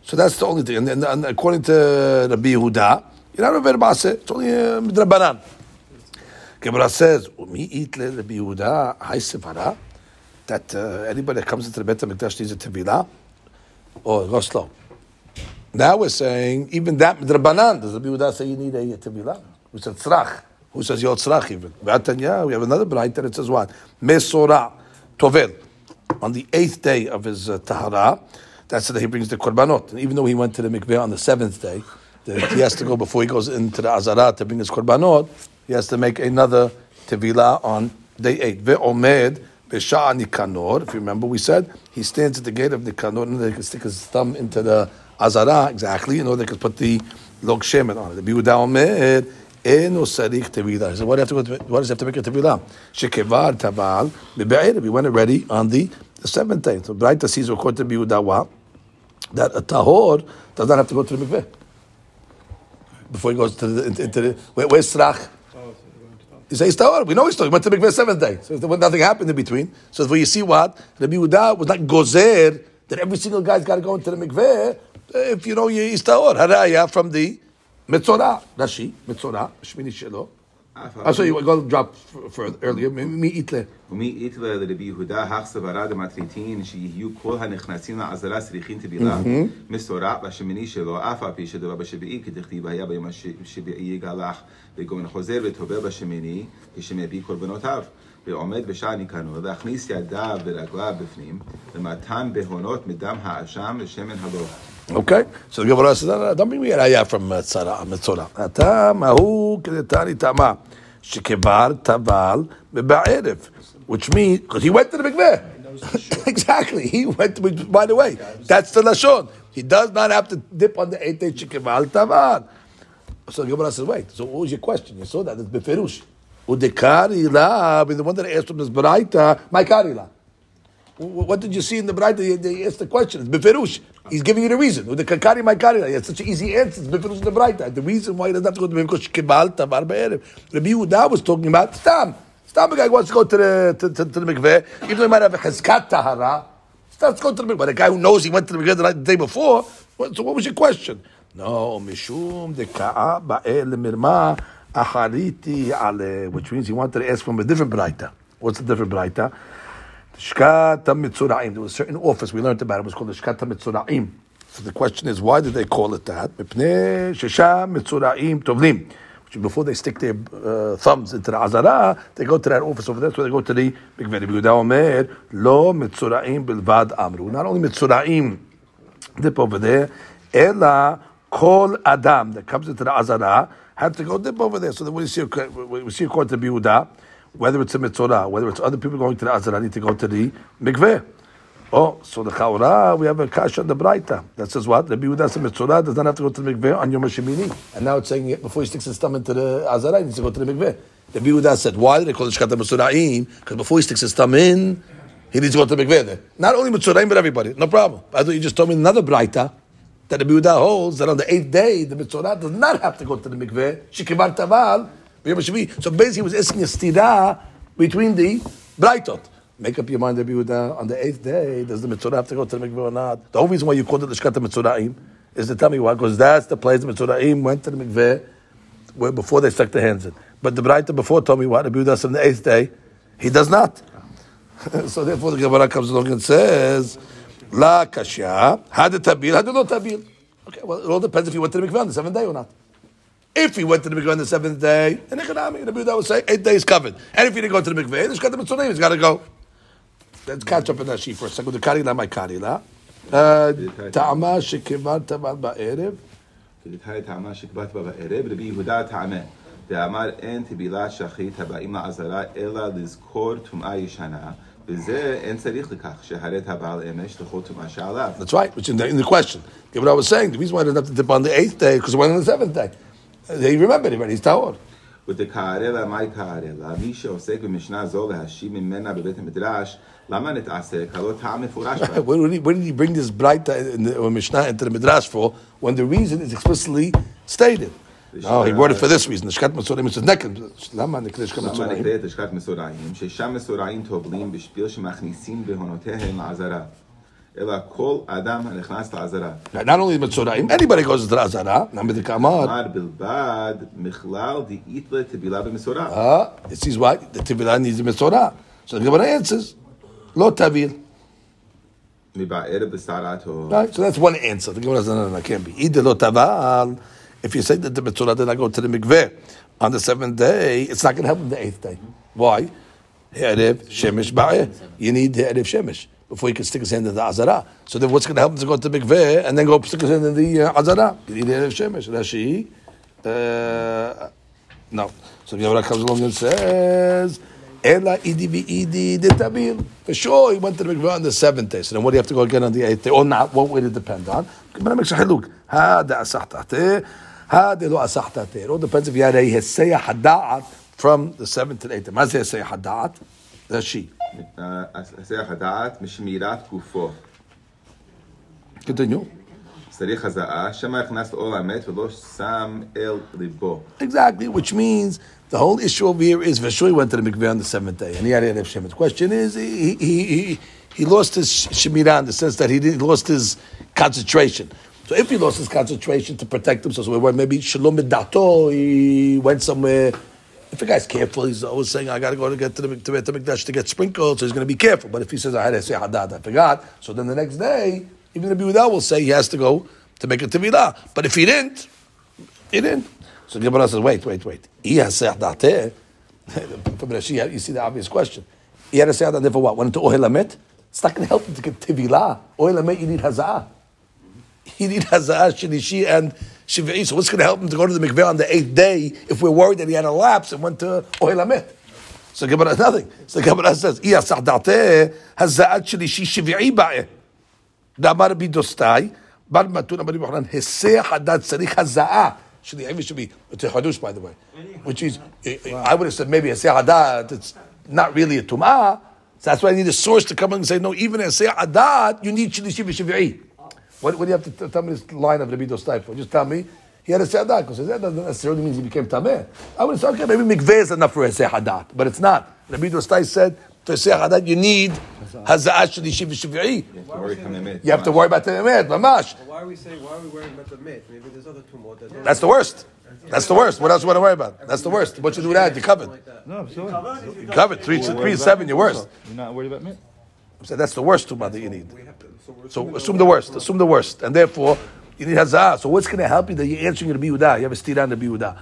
So that's the only thing. And, and, and according to Rabbi Yehuda, you're not עובר בעשה, it's only uh, מדרבנן. Gemara says, "Mi eat le Rabbi Yehuda hay sevara that uh, anybody that comes into the Bet Hamikdash needs a tevilah." Or go slow. Now we're saying even that Drabanan does Rabbi Yehuda say you need a tevilah? Who said tzrach? Who says yot tzrach even? V'atanya we have another bright that it says what? Mesora tovel on the eighth day of his uh, tahara. That's the day he brings the korbanot. And even though he went to the mikveh on the seventh day, he has to go before he goes into the azara to bring his korbanot. He has to make another tevilah on day eight. Ve'omed b'sha'a nikanor. If you remember, we said he stands at the gate of Nikanor and he can stick his thumb into the azara exactly in order they can put the log shemen on it. The biuda omed. Eno sarich tevilah. He said, "What do you have to have to make a tevilah? Shekevar taval bebe'erev. He went already on the, the seventh day. So Braita sees according to Biudawa that a tahor does not have to go to the mikveh before he goes to the into, the where, where's srach? He says tahor. We know he's tahor. He went to the mikveh seventh day, so nothing happened in between. So where you see what Rabbi Yehuda was not gozer that every single guy's got to go into the mikveh if you know he's tahor. Haraya from the mitzorah. Rashi mitzorah shmini shelo. Oh, so you go drop f- further earlier. Mi itle. ומי איתלה לרבי יהודה, הך סברה דמטריטין, שיהיו כל הנכנסים לעזרה צריכים טבילה, מסורה בשמיני שלו, אף על פי שדבר בשביעי, כדכתיב היה ביום השביעי יגלח, וגורן חוזר וטובל בשמיני, כשמביא קורבנותיו. ועומד בשעה ניקנור, להכניס ידיו ורגליו בפנים, למתן בהונות מדם האשם ושמן הלא. Okay, so the Gemara says, no, no, don't bring me a from Tzara, Metzora. Ata mahu kedetani tama, shekebar taval beba'erev, which means, because he went to the mikveh. exactly, he went to, by the way, that's the Lashon. He does not have to dip on the ete shekebar taval. So the Gemara says, wait, so what was your question? You saw that, it's beferush. Udekari la, the one that asked from this Baraita, my karila. What did you see in the Braita? They- asked the question. It's Beferush. He's giving you the reason. With the Kakari Maikari. It's such an easy answer. It's Beferush in the Braita. The reason why he doesn't have to go to the because Kibal Tabar Be'erev. Rabbi Yehuda was talking about Stam. Stam, guy wants to go to the, to, to, to the mikveh, even though he might have a Cheskat Tahara. Let's go to the mikveh. But a guy who knows he went to the mikveh the, night, the day before, what, so what was your question? No, Mishum Deka'a Ba'el Mirma Achariti Ale, which means he wanted to ask from a different Braita. What's the different Braita? Shkat Mitzura'im. There was a certain office we learned about. It was called the Shkat Mitzura'im. So the question is, why did they call it that? Shesha Mitzura'im Tovlim. Before they stick their uh, thumbs into the Azara, they go to that office over there. So they go to the Mikveh. Yehuda Omer, Lo Mitzura'im Bilvad Amru. Not only Mitzura'im dip over there, Ela Kol Adam that comes into the Azara have to go dip over there. So then we see, we see according to Yehuda, whether it's a mitzvah, whether it's other people going to the Azara, need to go to the mikveh. Oh, so the Chaura, we have a kasha on the Braita that says what? The Yehuda says mitzvah does not have to go to the mikveh on Yom HaShemini. And now it's saying before he sticks his thumb into the Azara, he needs to go to the mikveh. The Yehuda said, why did they call it Shkat Mitzvahim? Because before he sticks his thumb in, he needs to go to the mikveh there. Not only mitzvahim, but everybody. No problem. I thought you just told me another Braita that the Yehuda holds that on the eighth day, the mitzvah does not have to go to the mikveh. Shikivar Taval. So basically, he was asking a stira between the Braitot. Make up your mind, Rabbi Yehuda, on the eighth day, does the mitzvah have to go to the mikveh or not? The only reason why you called it the Shkat Mitzvahim is to tell me why, because that's the place the Mitzvahim went to the mikveh where, before they stuck their hands in. But the Braita before told me what? Rabbi Yehuda on the eighth day, he does not. so therefore the Gemara comes along and says, La kasha, had the tabil, had no tabil. Okay, well, it all depends if you went to the mikveh on the seventh day or not. If he went to the mikveh on the seventh day, then economic, the Buddha would say eight days covered. And if he didn't go to the mikveh, he's got the mitzvah, he's got to go. Let's catch up in that sheet for a second. The karila, my karila. Ta'ama shekivar tamal ba'erev. כדתאי טעמה שקבעת בה בערב, רבי יהודה טעמה. ואמר אין טבילה שחית הבאים לעזרה אלא לזכור טומאה ישנה, וזה אין צריך לכך, שהרי הבעל אמש לכל טומאה שעליו. That's right, which in the, in the question. What I was saying, the reason why I didn't have to dip on the eighth day, because it went on the seventh day. He remembered already, he's tahor. ודקהרלה מהי קהרלה? מי שעוסק במשנה זו להשיב ממנה בבית המדרש, למה נתעסק? הלא טעם מפורש בה. Where did, he, where did he bring this bright in the or Mishnah into the Midrash for when the reason is explicitly stated? No, he wrote it for this reason. The Shkat Masorim is neked. Lama neked Shkat למה Masorim. נקראת לשכת מסורעים? ששם מסורעים טובלים בשביל שמכניסים בהונותיהם לעזרה. not only the Mitzoraim, anybody goes to Azara. Number the Kamar. Ah, this is why the Tevilah needs the Mitzorah. So the Gemara answers, Lo Tavil. Right, so that's one answer. The Gemara says, no, no, no, can't be. Either Lo Taval. If you say that the Mitzorah did not go to the mikveh on the seventh day, it's not going to happen the eighth day. Why? Erev Shemesh Ba'eh. You need the Erev Shemesh before he could stick his hand in the Azara. So then what's going to help him to go to the mikveh and then go stick his hand in the uh, Azara? Uh, no. So the Yavra comes along and says, Ela idi. For sure, he went to the mikveh on the seventh day. So then what do you have to go again on the eighth day? Or not? What would it depend on? Ha de lo. It all depends if you had a heseyah hadat from the seventh to the eighth day. Mazeh heseyah hadat. she. she. הסח הדעת משמירת גופו. Continue. צריך הזעה, שמא הכנס לאור האמת ולא שם אל ליבו. Exactly, which means the whole issue over here is Veshui went to the mikveh on the seventh day, and he had Erev Shemet. The question is, he, he, he, he lost his Shemirah in the sense that he did, lost his concentration. So if he lost his concentration to protect himself, so where maybe Shalom Dato, he went somewhere. if a guy's careful, he's always saying, I got to go to get to the to, Beit HaMikdash to get sprinkled, so he's going to be careful. But if he says, I had to say Hadad, I forgot, so then the next day, even the Biudah will say he has to go to make a Tevilah. But if he didn't, he didn't. So the Gemara says, wait, wait, wait. He has. From Rashi, you see the obvious question. He had a Seach Dateh for what? Went into Ohel? It's not going to help him to get Tevilah. Ohel you need Hazah. You need Hazah, Shinishi, and so what's going to help him to go to the mikveh on the eighth day if we're worried that he had a lapse and went to Ohel Amit? So Gemara nothing. So Gemara says, "Iya sa'date haza'at shlishi shiv'i ba'e." Damar bidostai bar matun amari b'chanan heseh hadat hazaa. haza'ah. Shli'avi should be it's a hadush, by the way, which is wow. I would have said maybe heseh hadat. It's not really a tumah. So that's why I need a source to come and say, no, even heseh hadat, you need shlishi v'shiv'i. What, what do you have to t- tell me this line of Rabbi Dostai for? Just tell me, he had a se'adat, because that doesn't necessarily mean he became tameh. I would say, okay, maybe mikveh is enough for a se'adat, but it's not. Rabbi Dostai said, to a se'adat, you need haza'at shlishi v'shiv'i. You have to worry from the mid. You have to worry about the emet, mamash. Why are we saying, why are we worrying about the myth? Maybe there's other tumor that. That's the worst. That's the worst. What else you want to worry about? That's the worst. What you do with that? You covered. No, I'm sorry. You covered. Three, three you're worst. You're not worried about me? So that's the worst tumah that you need. So assume the worst. Assume the worst. And therefore, you need hazah. So what's going to help you that you're answering the biudah? You have a stira on the biudah.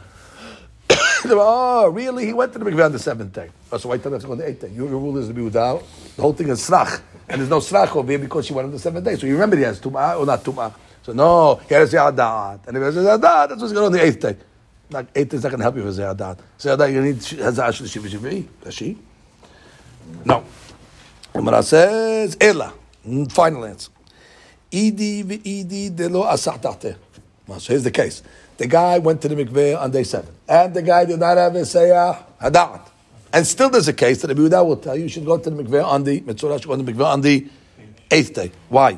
oh, really? He went to the mikveh on the seventh day. Oh, so why tell us to go on the eighth day? Your, your rule is the biudah. The whole thing is srach. And there's no srach over here because she went on the seventh day. So you remember he has tumah or not tumah. So no, he has adat. And if he has adat, that's what's going on the eighth day. Like eighth day is not going to help you with adat. So adat, you need hazah shlishi v'shiv'i. Does she? No. Gemara says, Ela. Final answer. Idi asatate. So here's the case. The guy went to the mikveh on day seven. And the guy did not have a sayah hadat. And still there's a case that Rabbi Yehuda will tell you you should go to the mikveh on the mitzvah, go to the mikveh on the eighth day. Why?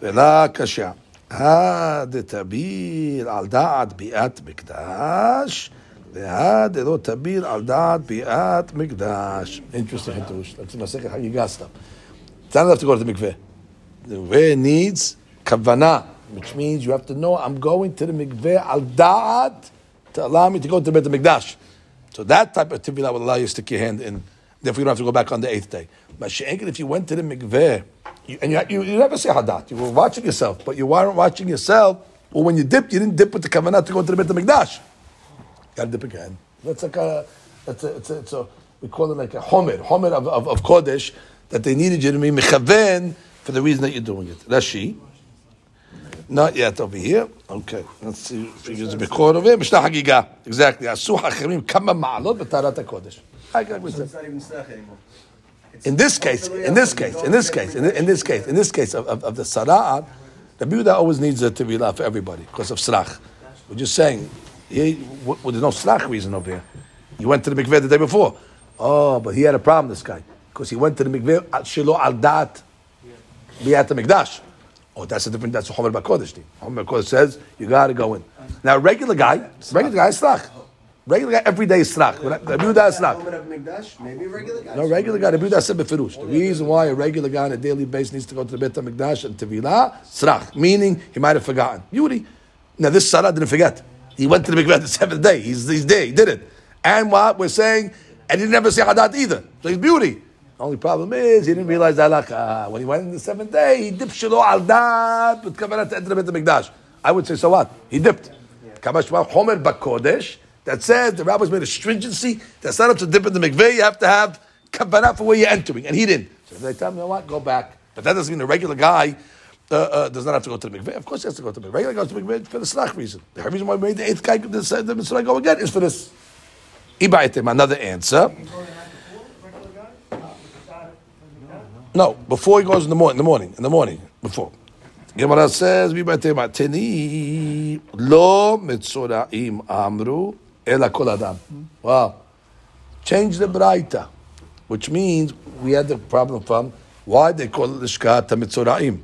V'la kasha. הדתביר the דעת ביאת מקדש, והדלא תביר על דעת ביאת מקדש. אינטרסטינג חידוש, זה מסכת it's not enough to go to the mikveh. The mikveh needs kavanah, which means you have to know I'm going to the mikveh al da'at to allow me to go to the Beit HaMikdash. So that type of tefillah will allow you to stick your hand in. Therefore, you don't have to go back on the eighth day. But she'enkin, if you went to the mikveh, you, and you, you, you never say hadat, you were watching yourself, but you weren't watching yourself, or when you dipped, you didn't dip with the kavanah to go to the Beit HaMikdash. You got to dip again. That's like a, that's a, it's a, it's a, we call it like a homer, homer of, of, of Kodesh, that they needed you to be mechaven for the reason that you're doing it. Rashi. Not yet over here. Okay. Let's see if use a record over here. Mishnah Hagigah. Exactly. Asu hachemim kama ma'alot b'tarat HaKodesh. I agree with that. It's not even snach anymore. In this case, in this case, in this case, in, in this case, in this case of, of, of the sara'at, the Biuda always needs a tevilah for everybody because of srach. We're just saying, he, well, there's no srach reason over here. You went to the mikveh the day before. Oh, but he had a problem, this guy, because he went to the mikveh at shilo al dat biyat mikdash. Oh, that's a different. That's a Homer Bakodesh thing. Homer Bakodesh says you got to go in. Now, regular guy, regular guy, is srach. Regular guy every day is srach. Rabbi Yehuda is srach. Moment of Mikdash, maybe regular guy. No regular guy. Rabbi Yehuda said befirush. The reason why a regular guy on a daily basis needs to go to the Beit Hamikdash and Tevilah, srach, meaning he might have forgotten. Yuri. Now this Sarah didn't forget. He went to the mikveh the seventh day. He's, he's there. He did it. And what we're saying, and he didn't ever say hadat either. So he's beauty. Only problem is he didn't realize the halakha. When he went in the seventh day, he dipped shelo al dat with to enter the Beit Hamikdash. I would say so what? He dipped. Kamash Homer Bakodesh that says the rabbis made a stringency that's not up to dip in the mikveh. You have to have kavanah for where you're entering, and he didn't. So they tell him, you know what? Go back. But that doesn't mean the regular guy. Uh, uh, does not have to go to the mikveh. Of course, he has to go to the mikveh. Regular goes to the mikveh for the slach reason. The reason why we made the eighth guy the, the mitzvah go again is for this. Ibaitim, another answer. No, before he goes in the morning. In the morning. In the morning. Before. Gemara says, ateni lo mitzoraim amru ela kol adam." Wow. Change the braita, which means we had the problem from why they call it lishkat mitzoraim.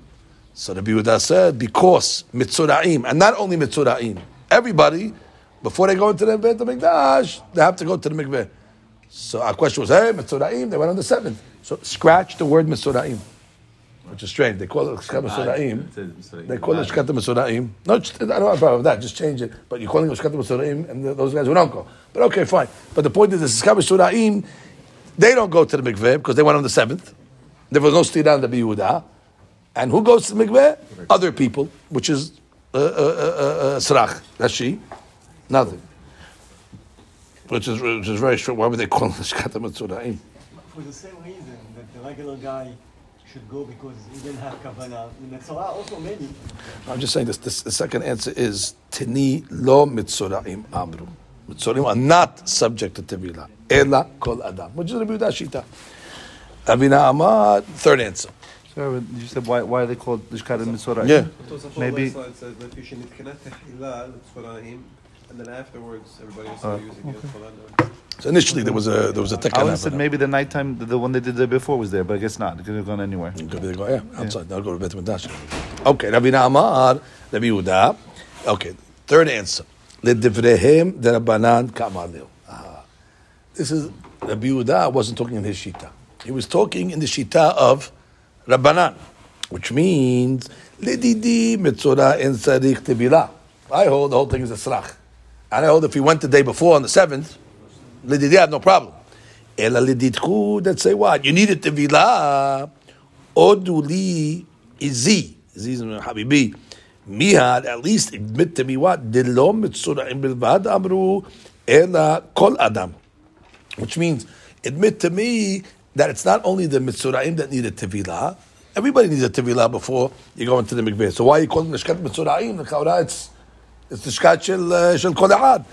So the Yehuda said because mitzoraim, and not only mitzoraim, everybody before they go into the Beit Hamikdash, they have to go to the mikveh. So our question was, hey, mitzoraim, they went on the seventh. So scratch the word mitzoraim, which is strange. They call it lishkat mitzoraim. They call it shkat mitzoraim. No, just, I don't have a problem with that. Just change it. But you're calling it shkat mitzoraim, and those guys who don't go. But okay, fine. But the point is, the shkat mitzoraim, they don't go to the mikveh because they went on the seventh. There was no stira in the Yehuda. And who goes to the mikveh? Other people, which is uh, uh, uh, uh, srach. That's she. Nothing. Which is, which is very short. Why would they call it shkat mitzoraim? For the same reason that the regular guy should go because he didn't have kavanah. The Metzorah also maybe. I'm just saying this, this. The second answer is tini lo mitzoraim amru. Mitzoraim are not subject to tevilah. Ela kol adam. Which is Rabbi Yehuda Shita. Ravina Amar, third answer. So you said why why are they called Lishkat and Mitzorah? Yeah. Maybe- Maybe. Slide says that you should nitkanat tehila l'tzorahim, and then afterwards everybody will start using it. for that. So initially there was a there was a I would tekana. have said maybe the nighttime, the, the one they did there before was there, but I guess not. It could have gone anywhere. Could be they go, yeah, outside. They'll go to Beit Midrash. Okay, Ravina Amar, Rabbi Yehuda. Okay, third answer. Ledivrehem derabanan kamalil. This is Rabbi Yehuda wasn't talking in his shita. He was talking in the shita of Rabbanan, which means lididi mitzora en sarich tevila. I hold the whole thing is a srach, I hold if he went the day before on the seventh, lididi I have no problem. Ela lididku that say what you needed tevila. Oduli izi. Is habibi. Mihad, at least admit to me what? Dilo mitzura'im bilvad amru ela kol adam. Which means, admit to me that it's not only the mitzura'im that need a tevilah. Everybody needs a tevilah before you go into the mikveh. So why are you calling the shkat mitzura'im? The it's, it's the shkat shel, uh, shel kol ahad.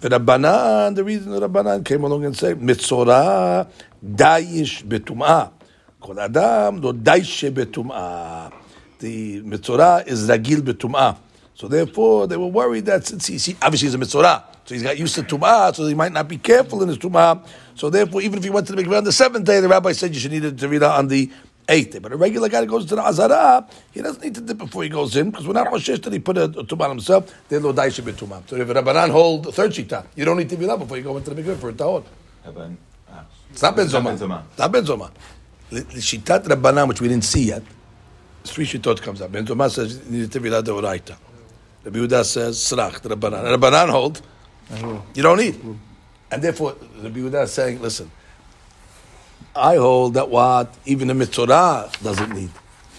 Rabbanan, the reason the Rabbanan came along and said, mitzorah daish betum'ah. Kol adam lo daishe betum'ah. The mitzorah is ragil betum'ah. So therefore, they were worried that since he, he obviously he's a mitzorah, so he's got used to tum'ah, so he might not be careful in his tum'ah. So therefore, even if he went to the mikveh on the seventh day, the rabbi said you should need a tevila on the eighth. But a regular guy that goes to the azara, he doesn't need to dip before he goes in, because we're not choshesh that he put a, a tum'ah on himself. They lo daishe betum'ah. So if a rabbanan hold the third shita, you don't need tevila before you go into the mikveh for a tahor. Aban- ah. It's not Ben It's not Zoma. Ben It's not Ben Zoma. The the Shitat Rabbanan, which we didn't see yet, three Shitot comes up. Ben Zoma says, you need to be the Oraita. Rabbi Yehuda says, Srach, the Rabbanan. And Rabbanan hold, you don't need. And therefore, Rabbi Yehuda is saying, listen, I hold that what even the Mitzorah doesn't need.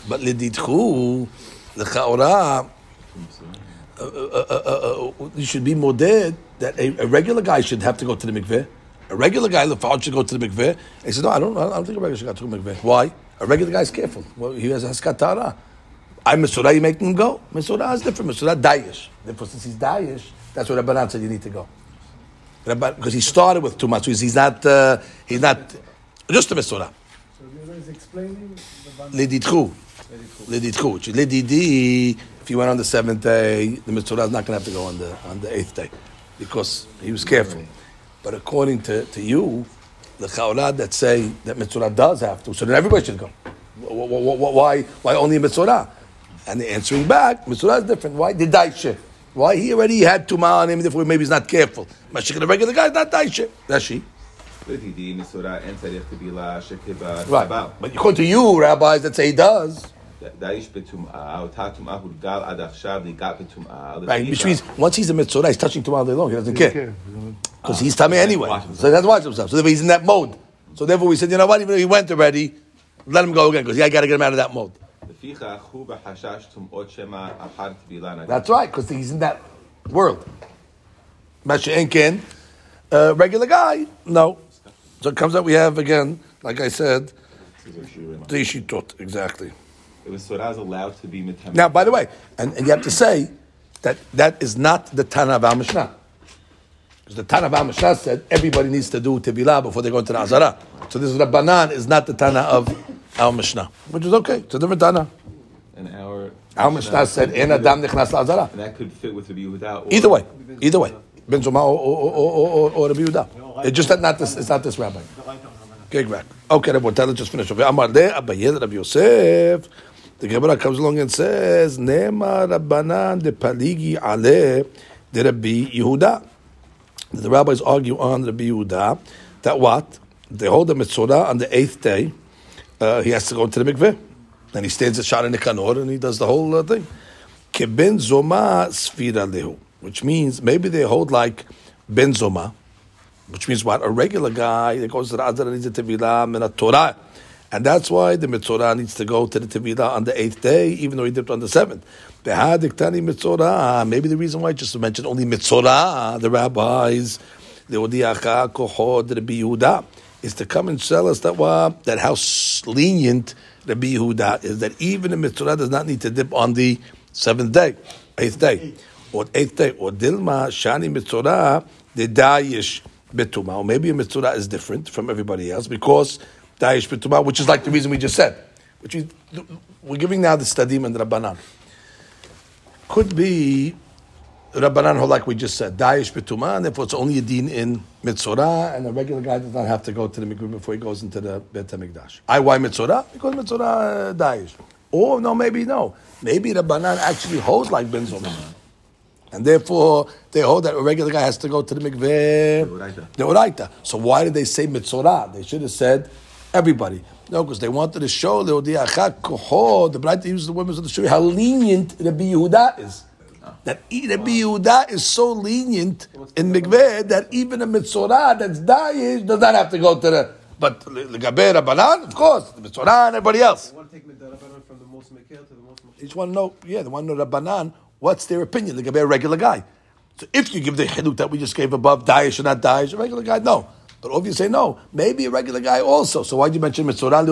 But Liditchu, the Chaorah, uh, uh, uh, uh, you should be more dead that a, a regular guy should have to go to the mikveh. A regular guy, the father should go to the mikveh. He said, no, I don't, I don't think a regular should go to the mikveh. Why? A regular guy is careful. Well, he has haskat tara. I'm Misurah, you making him go. Misurah is different. Misurah dayish. Therefore, since he's dayish, that's what Rabbanan said you need to go. Because he started with too much. He's not, uh, he's not, just a Misurah. So you guys explaining the. Liditchu. which is Lididi, if you went on the seventh day, the Mitzvah is not going to have to go on the on the eighth day because he was careful. But according to, to you, the Chaurah that say that Mitzvah does have to, so then everybody should go. Wh- wh- wh- wh- Why, why only Mitzvah? And the answering back, Mitzvah is different. Why? The Daishe. Why? He already had Tumah on him, therefore maybe he's not careful. Mashik the regular guy is not Daisha. That's she. Right. But according to you, rabbis that say he does. Right, which means once he's a mitzvah, he's touching tomorrow day long. He doesn't care. Because he's tummy anyway. So he has to watch himself. So he's in that mode. So therefore we said, you know what, even though he went already, let him go again, because I got to get him out of that mode. That's right, because he's in that world. Uh, regular guy, no. So it comes out we have again, like I said, three shitot exactly. It was Soraz allowed to be mitamim. Now, by the way, and, and you have to say that that is not the Tana of Mishnah. Because the Tana of Mishnah said everybody needs to do Tevilah before they go into the Azara. So this Rabbanan is not the Tana of our Mishnah, which is okay. It's a different Tana. And our, our Mishnah said, "En Adam Nichnas Azara." That could fit with the view without. Either way, either way. Ben Zoma or, or, or, or, Rabbi Yehuda. It's just that not this, it's not this rabbi. Okay, back. Okay, Rabbi, let's just finish. Amar le Abaye Rabbi Yosef. The Gemara comes along and says, Nema Rabbanan de Paligi Ale de Rabbi Yehuda. The rabbis argue on Rabbi Yehuda that what? They hold the mitzvah on the eighth day. Uh, he has to go to the mikveh. And he stands at Shara Nikanor and he does the whole uh, thing. Keben Zoma Sfira Lehu. Which means maybe they hold like Ben Zoma, which means what? A regular guy that goes to the Azara needs a Tevilah and a Torah. And that's why the Mitzorah needs to go to the Tevilah on the eighth day, even though he dipped on the seventh. Behadiktani Mitzorah. Maybe the reason why I just to mention only Mitzorah, the rabbis, the Odiacha Kohod, the Rabbi Yehuda, is to come and tell us that what that how lenient Rabbi Yehuda is that even a Mitzorah does not need to dip on the seventh day, eighth day, or day, or Dilma Shani Mitzorah, the Dayish Betuma. Or maybe a Mitzorah is different from everybody else because Dayish Betuma, which is like the reason we just said. Which is, we're giving now the Stadim and the Rabbanan. Could be Rabbanan, like we just said, Daesh Betuma, and therefore it's only a din in Mitzorah, and a regular guy does not have to go to the mikveh before he goes into the Bet HaMikdash. I, why Mitzorah? Because Mitzorah uh. Or, no, maybe no. Maybe the Rabbanan actually holds like Ben Zoma. And therefore, they hold that a regular guy has to go to the mikveh. Deoraita. So why did they say Mitzorah? They should have said everybody. No, because they wanted to show the the Braita uses the women to show how lenient Rabbi Yehuda is. That Rabbi Yehuda is so lenient in mikveh that even a Mitzorah that's Daesh does not have to go to the. But Legabe Rabbanan, of course, the Mitzorah and everybody else. I want to take from the most Mikhail to the most. Each one know, yeah, the one know Rabbanan, what's their opinion? They could be a regular guy. So if you give the chiluk that we just gave above, Daesh or not Daesh, a regular guy, no. But if you say no, maybe a regular guy also. So why do you mention Mitzorah?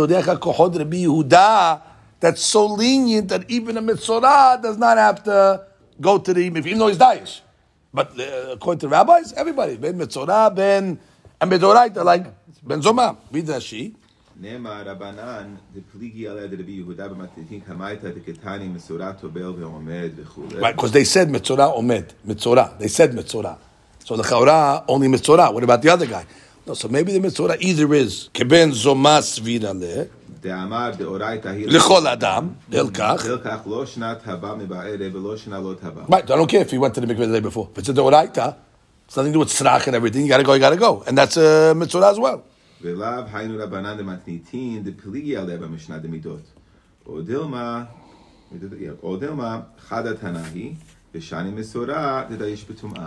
That's so lenient that even a Mitzorah does not have to go to the, even though he's Daesh. But uh, according to rabbis, everybody, Ben Mitzorah, Ben, and Bedorai, they're like, Ben Zoma, Bidashi. נאמר רבנן, דפליגי עליה דרבי יהודה במתניתין קמייתא דקטני מסורה טובל ועומד וכולי. Right, because they said Mitzorah Omed. Mitzorah. They said Mitzorah. So the Chaura, only Mitzorah. What about the other guy? No, so maybe the Mitzorah either is Keben Zomas Vidale, דאמר דאורייתא היא... Lichol Adam, Hilkach. הלקח לא שנת הבא מבערב ולא שנה לא תבא. Right, I don't care if he went to the mikveh the day before. If it's a Doraita, it's nothing to do with Srach and everything. You gotta go, you gotta go. And that's a Mitzorah as well.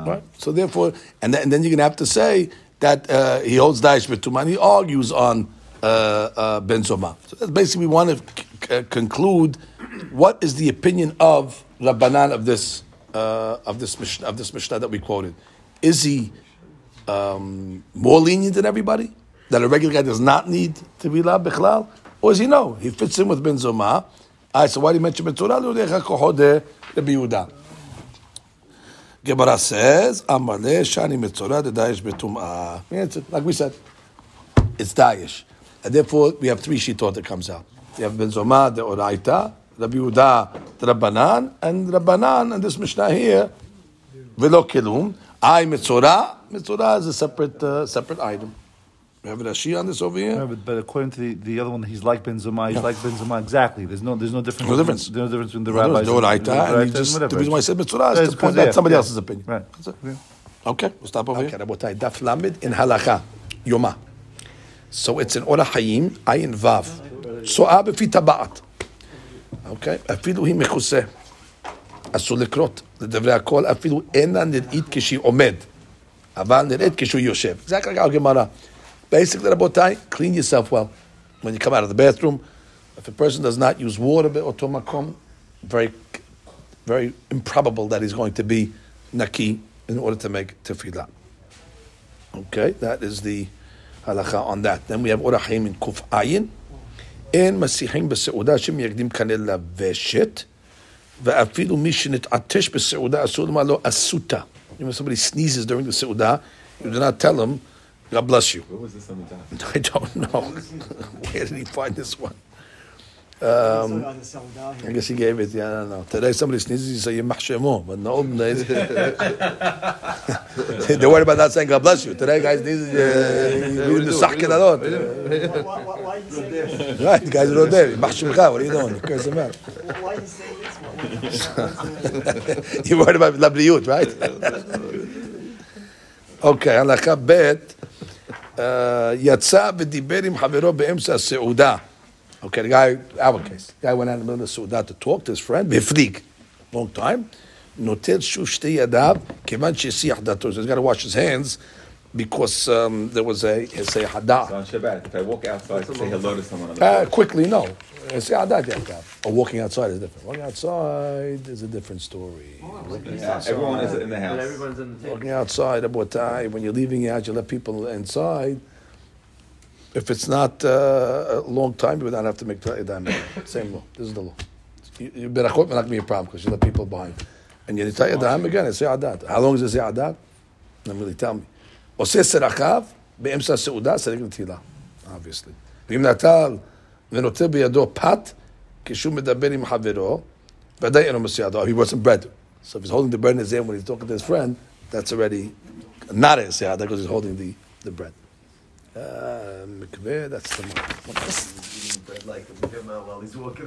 Right. So therefore, and, th- and then you're going to have to say that uh, he holds Daesh B'tumah and he argues on uh, uh, Ben Zoma. So that's basically, we want to c- c- conclude what is the opinion of Rabbanan of this uh, of this Mishnah of this Mishnah that we quoted. Is he um, more lenient than everybody? That a regular guy does not need to be la bichlal, or is he no? He fits in with Ben Zoma. All right, so why do you mention Torah? Rabbi Yehuda. Gemara says, Amale Shani Mitzorah, the Daesh Betum'ah. The answer, like we said, it's Daesh. And therefore, we have three shitot that comes out. You have Ben Zoma, the Oraita, Rabbi Yehuda, the Rabbanan, and Rabbanan, and this Mishnah here, Velo Kelum, I Mitzorah. Mitzorah is a separate, uh, separate item. We have Rashi on this over Yeah, here. but, but according to the, the other one, he's like Benzema. He's like Benzema exactly. There's no there's no difference. No difference. There's no difference between the No, rabbis. no, and- right, and and Baraita just, the reason why I said Mitzvah is to point out yeah, somebody yeah. else's opinion. Right. It. Yeah. Okay, we'll stop over here. Okay, Rabotai, Daf Lamed in Halacha, Yoma. So it's in Ora Hayim, Ayin Vav. So'a בפי טבעת. אוקיי? אפילו היא מכוסה. אסור לקרות. לדברי הכל, אפילו אינה נראית כשהיא עומד. אבל נראית כשהוא יושב. Exactly like our Gemara. Basically, Rabotai, clean yourself well. When you come out of the bathroom, if a person does not use water or tomakom, very, very improbable that he's going to be naki in order to make tefillah. Okay, that is the halacha on that. Then we have orachim in kuf ayin, in masihim b'seudah shem yagdim kanel laveshet, ve'afilu mishinit atesh b'seudah asur lo asuta. You know, somebody sneezes during the seudah, you do not tell him God bless you. Where was this on the top? I don't know. Where did he find this one? Um, um I guess he gave it. Yeah, I don't know. Today somebody sneezes, you say Yemachshemo, but in the olden days they worried about not saying God bless you. Today, guys sneezes, uh, you in the socket. Why you saying this? Right, guys are not what are you doing? You curse him out. Why you saying this? You worried about labriyut, right? okay, halakha bet. יצא ודיבר עם חברו באמצע הסעודה. Okay, the guy, our case, the guy went out in the middle of the סעודה to talk to his friend, והפליג, long time, נוטל שוב שתי ידיו, כיוון שהסיח דעתו, so he's got to wash his hands, because um, there was a, say, So hadah. on Shabbat, if I walk outside to say hello to someone on the Uh, porch, quickly, no. Uh, or walking outside is different. Walking outside is a different story. Oh, everyone is in the house. Everyone's in the table. Walking outside, when you're leaving out, you let people inside. If it's not uh, a long time, you would not have to make time. Same law. This is the law. You better quote not be a problem because you let people behind. And you tell Adam again, it's Adat. How long is it Adat? Not really tell me. Or say Serachav, Be'emsa Seudah, tila. Obviously. Obviously. נטל ונוטל בידו פת, כשהוא מדבר עם חברו, ודאי אינו מסיע ידו, he wasn't bread. So if he's holding the bread in his hand when he's talking to his friend, that's already not a siyada because he's holding the, the bread. Uh, mikveh, that's the But like, we him out while he's walking